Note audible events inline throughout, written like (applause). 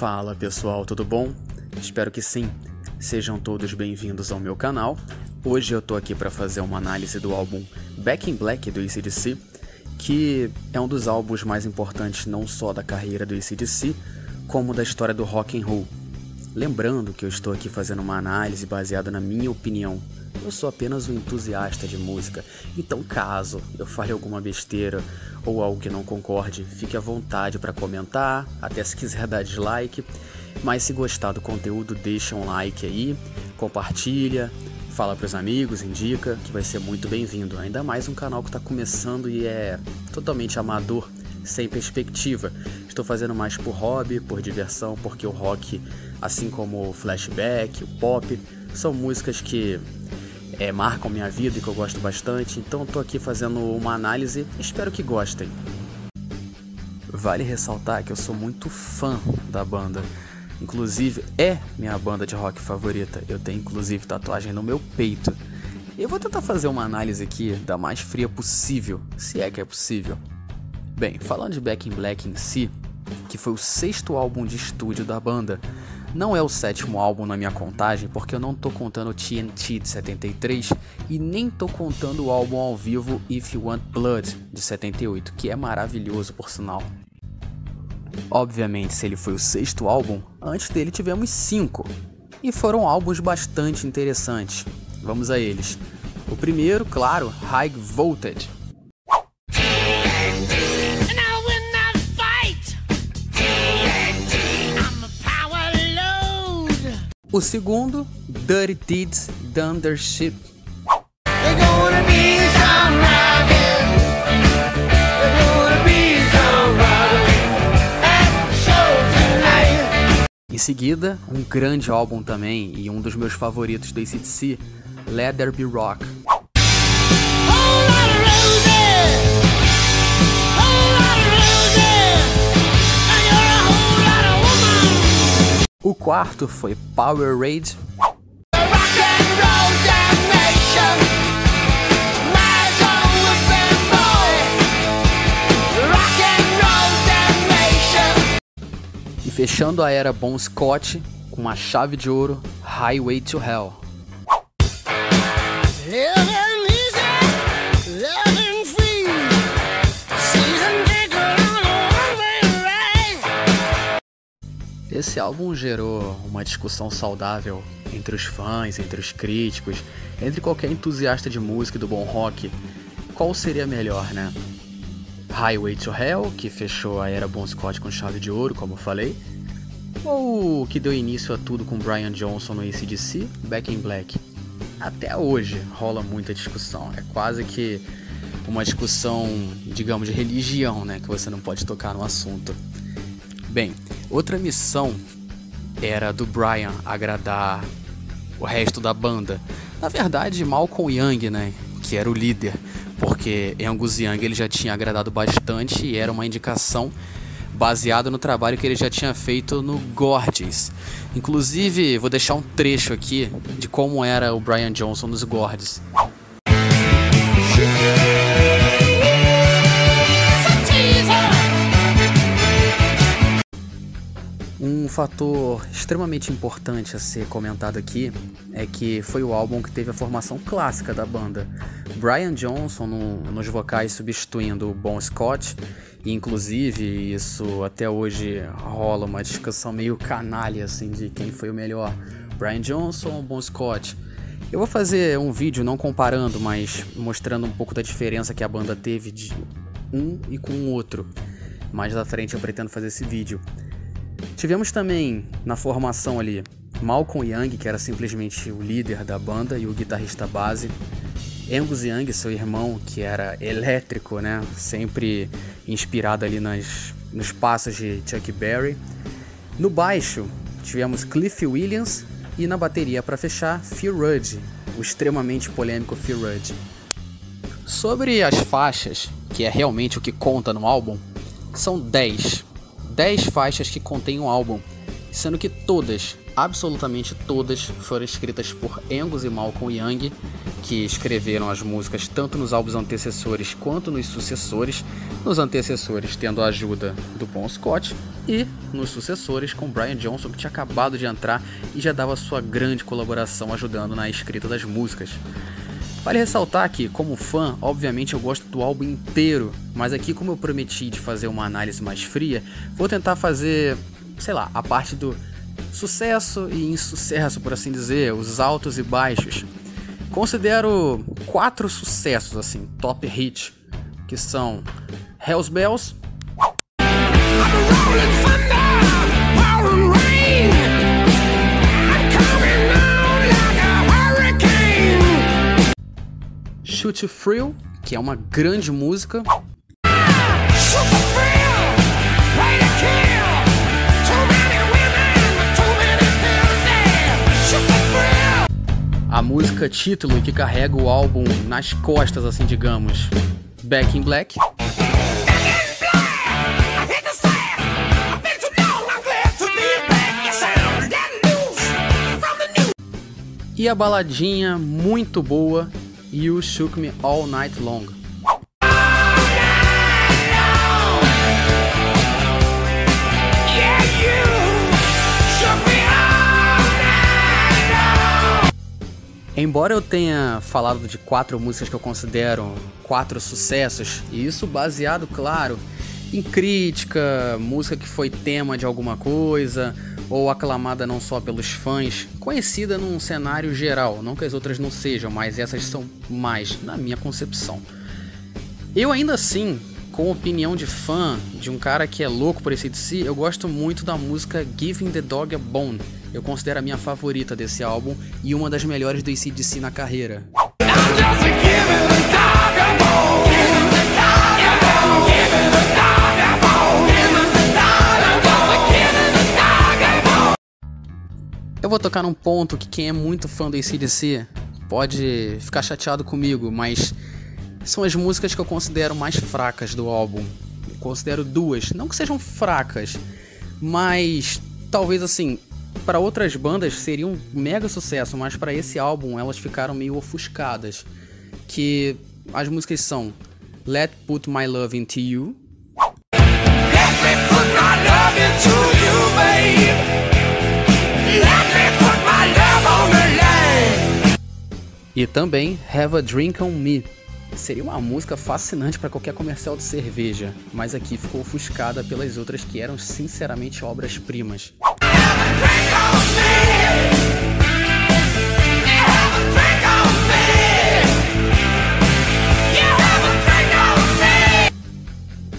Fala pessoal, tudo bom? Espero que sim. Sejam todos bem-vindos ao meu canal. Hoje eu tô aqui para fazer uma análise do álbum Back in Black do ACDC, que é um dos álbuns mais importantes não só da carreira do ACDC, como da história do rock and roll. Lembrando que eu estou aqui fazendo uma análise baseada na minha opinião. Eu sou apenas um entusiasta de música, então caso eu fale alguma besteira ou algo que não concorde, fique à vontade para comentar, até se quiser dar dislike. Mas se gostar do conteúdo, deixa um like aí, compartilha, fala para os amigos, indica, que vai ser muito bem-vindo. Ainda mais um canal que está começando e é totalmente amador, sem perspectiva. Estou fazendo mais por hobby, por diversão, porque o rock, assim como o flashback, o pop, são músicas que é, marcam minha vida e que eu gosto bastante. Então estou aqui fazendo uma análise, espero que gostem. Vale ressaltar que eu sou muito fã da banda. Inclusive, é minha banda de rock favorita. Eu tenho inclusive tatuagem no meu peito. Eu vou tentar fazer uma análise aqui da mais fria possível, se é que é possível. Bem, falando de Back in Black em si, que foi o sexto álbum de estúdio da banda, não é o sétimo álbum na minha contagem, porque eu não tô contando TNT de 73 e nem tô contando o álbum ao vivo If You Want Blood de 78, que é maravilhoso por sinal. Obviamente, se ele foi o sexto álbum, antes dele tivemos cinco, e foram álbuns bastante interessantes. Vamos a eles. O primeiro, claro, High Voltage, O segundo, Dirty Deeds Done. Em seguida, um grande álbum também e um dos meus favoritos do ACDC, Let There Be Rock. O quarto foi Power Raid. E fechando a era Bon Scott com a chave de ouro Highway to Hell. Esse álbum gerou uma discussão saudável entre os fãs, entre os críticos, entre qualquer entusiasta de música e do bom rock. Qual seria melhor, né? Highway to Hell, que fechou a era Bon Scott com chave de ouro, como eu falei, ou que deu início a tudo com Brian Johnson no ACDC, Back in Black. Até hoje rola muita discussão, é quase que uma discussão, digamos, de religião, né, que você não pode tocar no assunto. Bem, outra missão era do Brian agradar o resto da banda. Na verdade, Malcolm Young, né, que era o líder, porque Angus Young ele já tinha agradado bastante e era uma indicação baseada no trabalho que ele já tinha feito no Gordes. Inclusive, vou deixar um trecho aqui de como era o Brian Johnson nos Gordes. Fator extremamente importante a ser comentado aqui é que foi o álbum que teve a formação clássica da banda. Brian Johnson no, nos vocais substituindo o Bon Scott, e inclusive isso até hoje rola uma discussão meio canalha assim de quem foi o melhor, Brian Johnson ou Bon Scott. Eu vou fazer um vídeo não comparando, mas mostrando um pouco da diferença que a banda teve de um e com o outro. Mais à frente eu pretendo fazer esse vídeo. Tivemos também na formação ali Malcolm Young, que era simplesmente o líder da banda e o guitarrista base. Angus Young, seu irmão, que era elétrico, né? Sempre inspirado ali nas, nos passos de Chuck Berry. No baixo, tivemos Cliff Williams e na bateria para fechar, Phil Rudd, o extremamente polêmico Phil Rudd. Sobre as faixas, que é realmente o que conta no álbum, são 10 10 faixas que contêm o um álbum, sendo que todas, absolutamente todas, foram escritas por Angus e Malcolm Young que escreveram as músicas tanto nos álbuns antecessores quanto nos sucessores. Nos antecessores, tendo a ajuda do Bon Scott, e nos sucessores, com Brian Johnson, que tinha acabado de entrar e já dava sua grande colaboração ajudando na escrita das músicas. Vale ressaltar que, como fã, obviamente eu gosto do álbum inteiro, mas aqui, como eu prometi de fazer uma análise mais fria, vou tentar fazer, sei lá, a parte do sucesso e insucesso, por assim dizer, os altos e baixos. Considero quatro sucessos, assim, top hit, que são Hells Bells. Shoot Thrill, que é uma grande música. A música título que carrega o álbum nas costas, assim digamos, Back in Black. E a baladinha muito boa You Shook Me All Night Long. Embora eu tenha falado de quatro músicas que eu considero quatro sucessos, e isso baseado, claro, em crítica, música que foi tema de alguma coisa, ou aclamada não só pelos fãs, conhecida num cenário geral, não que as outras não sejam, mas essas são mais, na minha concepção. Eu ainda assim, com opinião de fã, de um cara que é louco por esse DC, eu gosto muito da música Giving the Dog a Bone. Eu considero a minha favorita desse álbum e uma das melhores do ACDC na carreira. Eu vou tocar num ponto que quem é muito fã do ACDC pode ficar chateado comigo, mas são as músicas que eu considero mais fracas do álbum. Eu considero duas, não que sejam fracas, mas talvez assim, para outras bandas seria um mega sucesso, mas para esse álbum elas ficaram meio ofuscadas. Que as músicas são Let Put My Love Into You. Let me put my love into you, babe. E também Have a Drink on Me. Seria uma música fascinante para qualquer comercial de cerveja, mas aqui ficou ofuscada pelas outras que eram sinceramente obras-primas.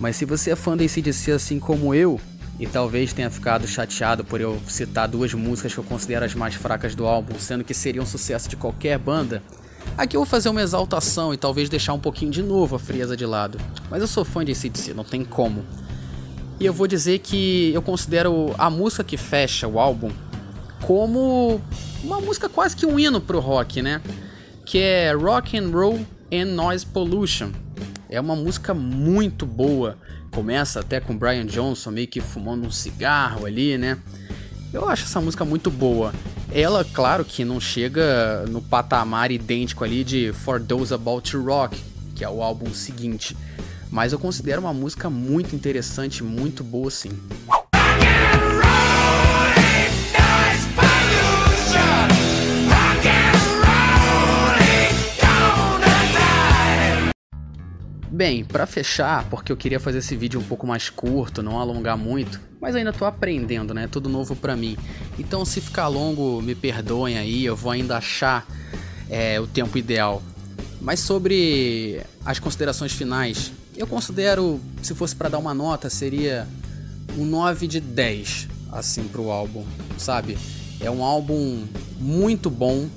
Mas se você é fã da ACDC assim como eu, e talvez tenha ficado chateado por eu citar duas músicas que eu considero as mais fracas do álbum, sendo que seria um sucesso de qualquer banda. Aqui eu vou fazer uma exaltação e talvez deixar um pouquinho de novo a frieza de lado. Mas eu sou fã de ACDC, não tem como. E eu vou dizer que eu considero a música que fecha o álbum como uma música quase que um hino pro rock, né? Que é Rock and Roll and Noise Pollution. É uma música muito boa Começa até com Brian Johnson meio que fumando um cigarro ali, né? Eu acho essa música muito boa. Ela, claro que não chega no patamar idêntico ali de For Those About to Rock, que é o álbum seguinte. Mas eu considero uma música muito interessante, muito boa sim. Bem, para fechar, porque eu queria fazer esse vídeo um pouco mais curto, não alongar muito, mas ainda tô aprendendo, né? Tudo novo para mim. Então, se ficar longo, me perdoem aí, eu vou ainda achar é, o tempo ideal. Mas sobre as considerações finais, eu considero, se fosse para dar uma nota, seria um 9 de 10, assim, pro álbum, sabe? É um álbum muito bom,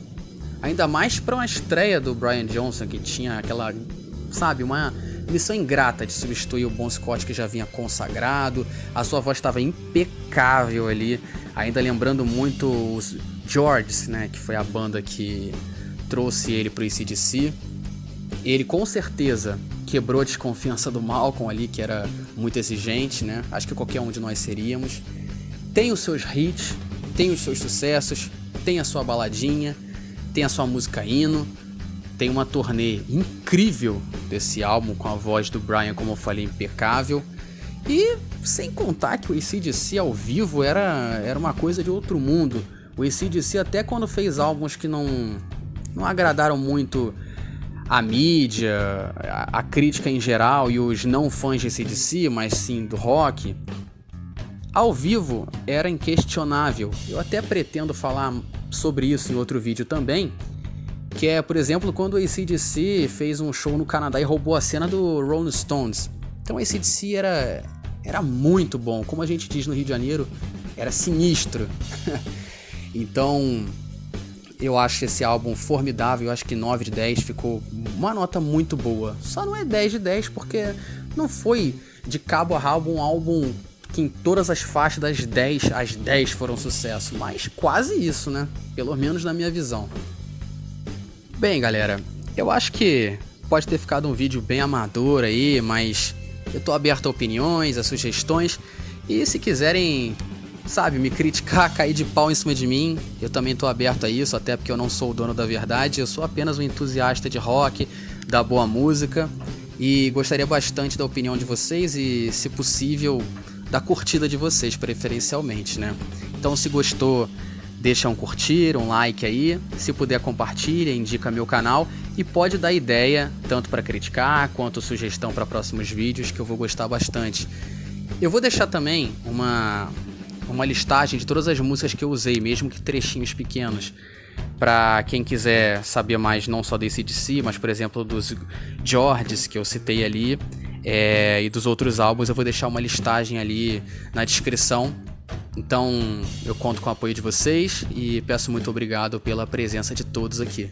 ainda mais para uma estreia do Brian Johnson, que tinha aquela, sabe, uma Missão ingrata de substituir o Bon Scott que já vinha consagrado. A sua voz estava impecável ali, ainda lembrando muito os Georges, né, que foi a banda que trouxe ele pro ICDC. Ele com certeza quebrou a desconfiança do Malcolm ali, que era muito exigente, né? Acho que qualquer um de nós seríamos. Tem os seus hits, tem os seus sucessos, tem a sua baladinha, tem a sua música hino, Tem uma turnê incrível desse álbum, com a voz do Brian, como eu falei, impecável. E sem contar que o ACDC ao vivo era, era uma coisa de outro mundo. O ACDC até quando fez álbuns que não, não agradaram muito a mídia, a, a crítica em geral e os não fãs de ACDC, mas sim do rock, ao vivo era inquestionável. Eu até pretendo falar sobre isso em outro vídeo também, que é, por exemplo, quando o ACDC fez um show no Canadá e roubou a cena do Rolling Stones. Então o ACDC era, era muito bom, como a gente diz no Rio de Janeiro, era sinistro. (laughs) então eu acho esse álbum formidável, eu acho que 9 de 10 ficou uma nota muito boa. Só não é 10 de 10 porque não foi de cabo a rabo um álbum que em todas as faixas das 10, as 10 foram sucesso, mas quase isso, né? Pelo menos na minha visão. Bem, galera, eu acho que pode ter ficado um vídeo bem amador aí, mas eu tô aberto a opiniões, a sugestões. E se quiserem, sabe, me criticar, (laughs) cair de pau em cima de mim, eu também tô aberto a isso, até porque eu não sou o dono da verdade, eu sou apenas um entusiasta de rock, da boa música. E gostaria bastante da opinião de vocês e, se possível, da curtida de vocês, preferencialmente, né? Então, se gostou, deixa um curtir, um like aí. Se puder, compartilha, indica meu canal e pode dar ideia, tanto para criticar quanto sugestão para próximos vídeos, que eu vou gostar bastante. Eu vou deixar também uma, uma listagem de todas as músicas que eu usei, mesmo que trechinhos pequenos. Para quem quiser saber mais, não só desse de si, mas por exemplo dos Georges que eu citei ali, é, e dos outros álbuns, eu vou deixar uma listagem ali na descrição então eu conto com o apoio de vocês e peço muito obrigado pela presença de todos aqui.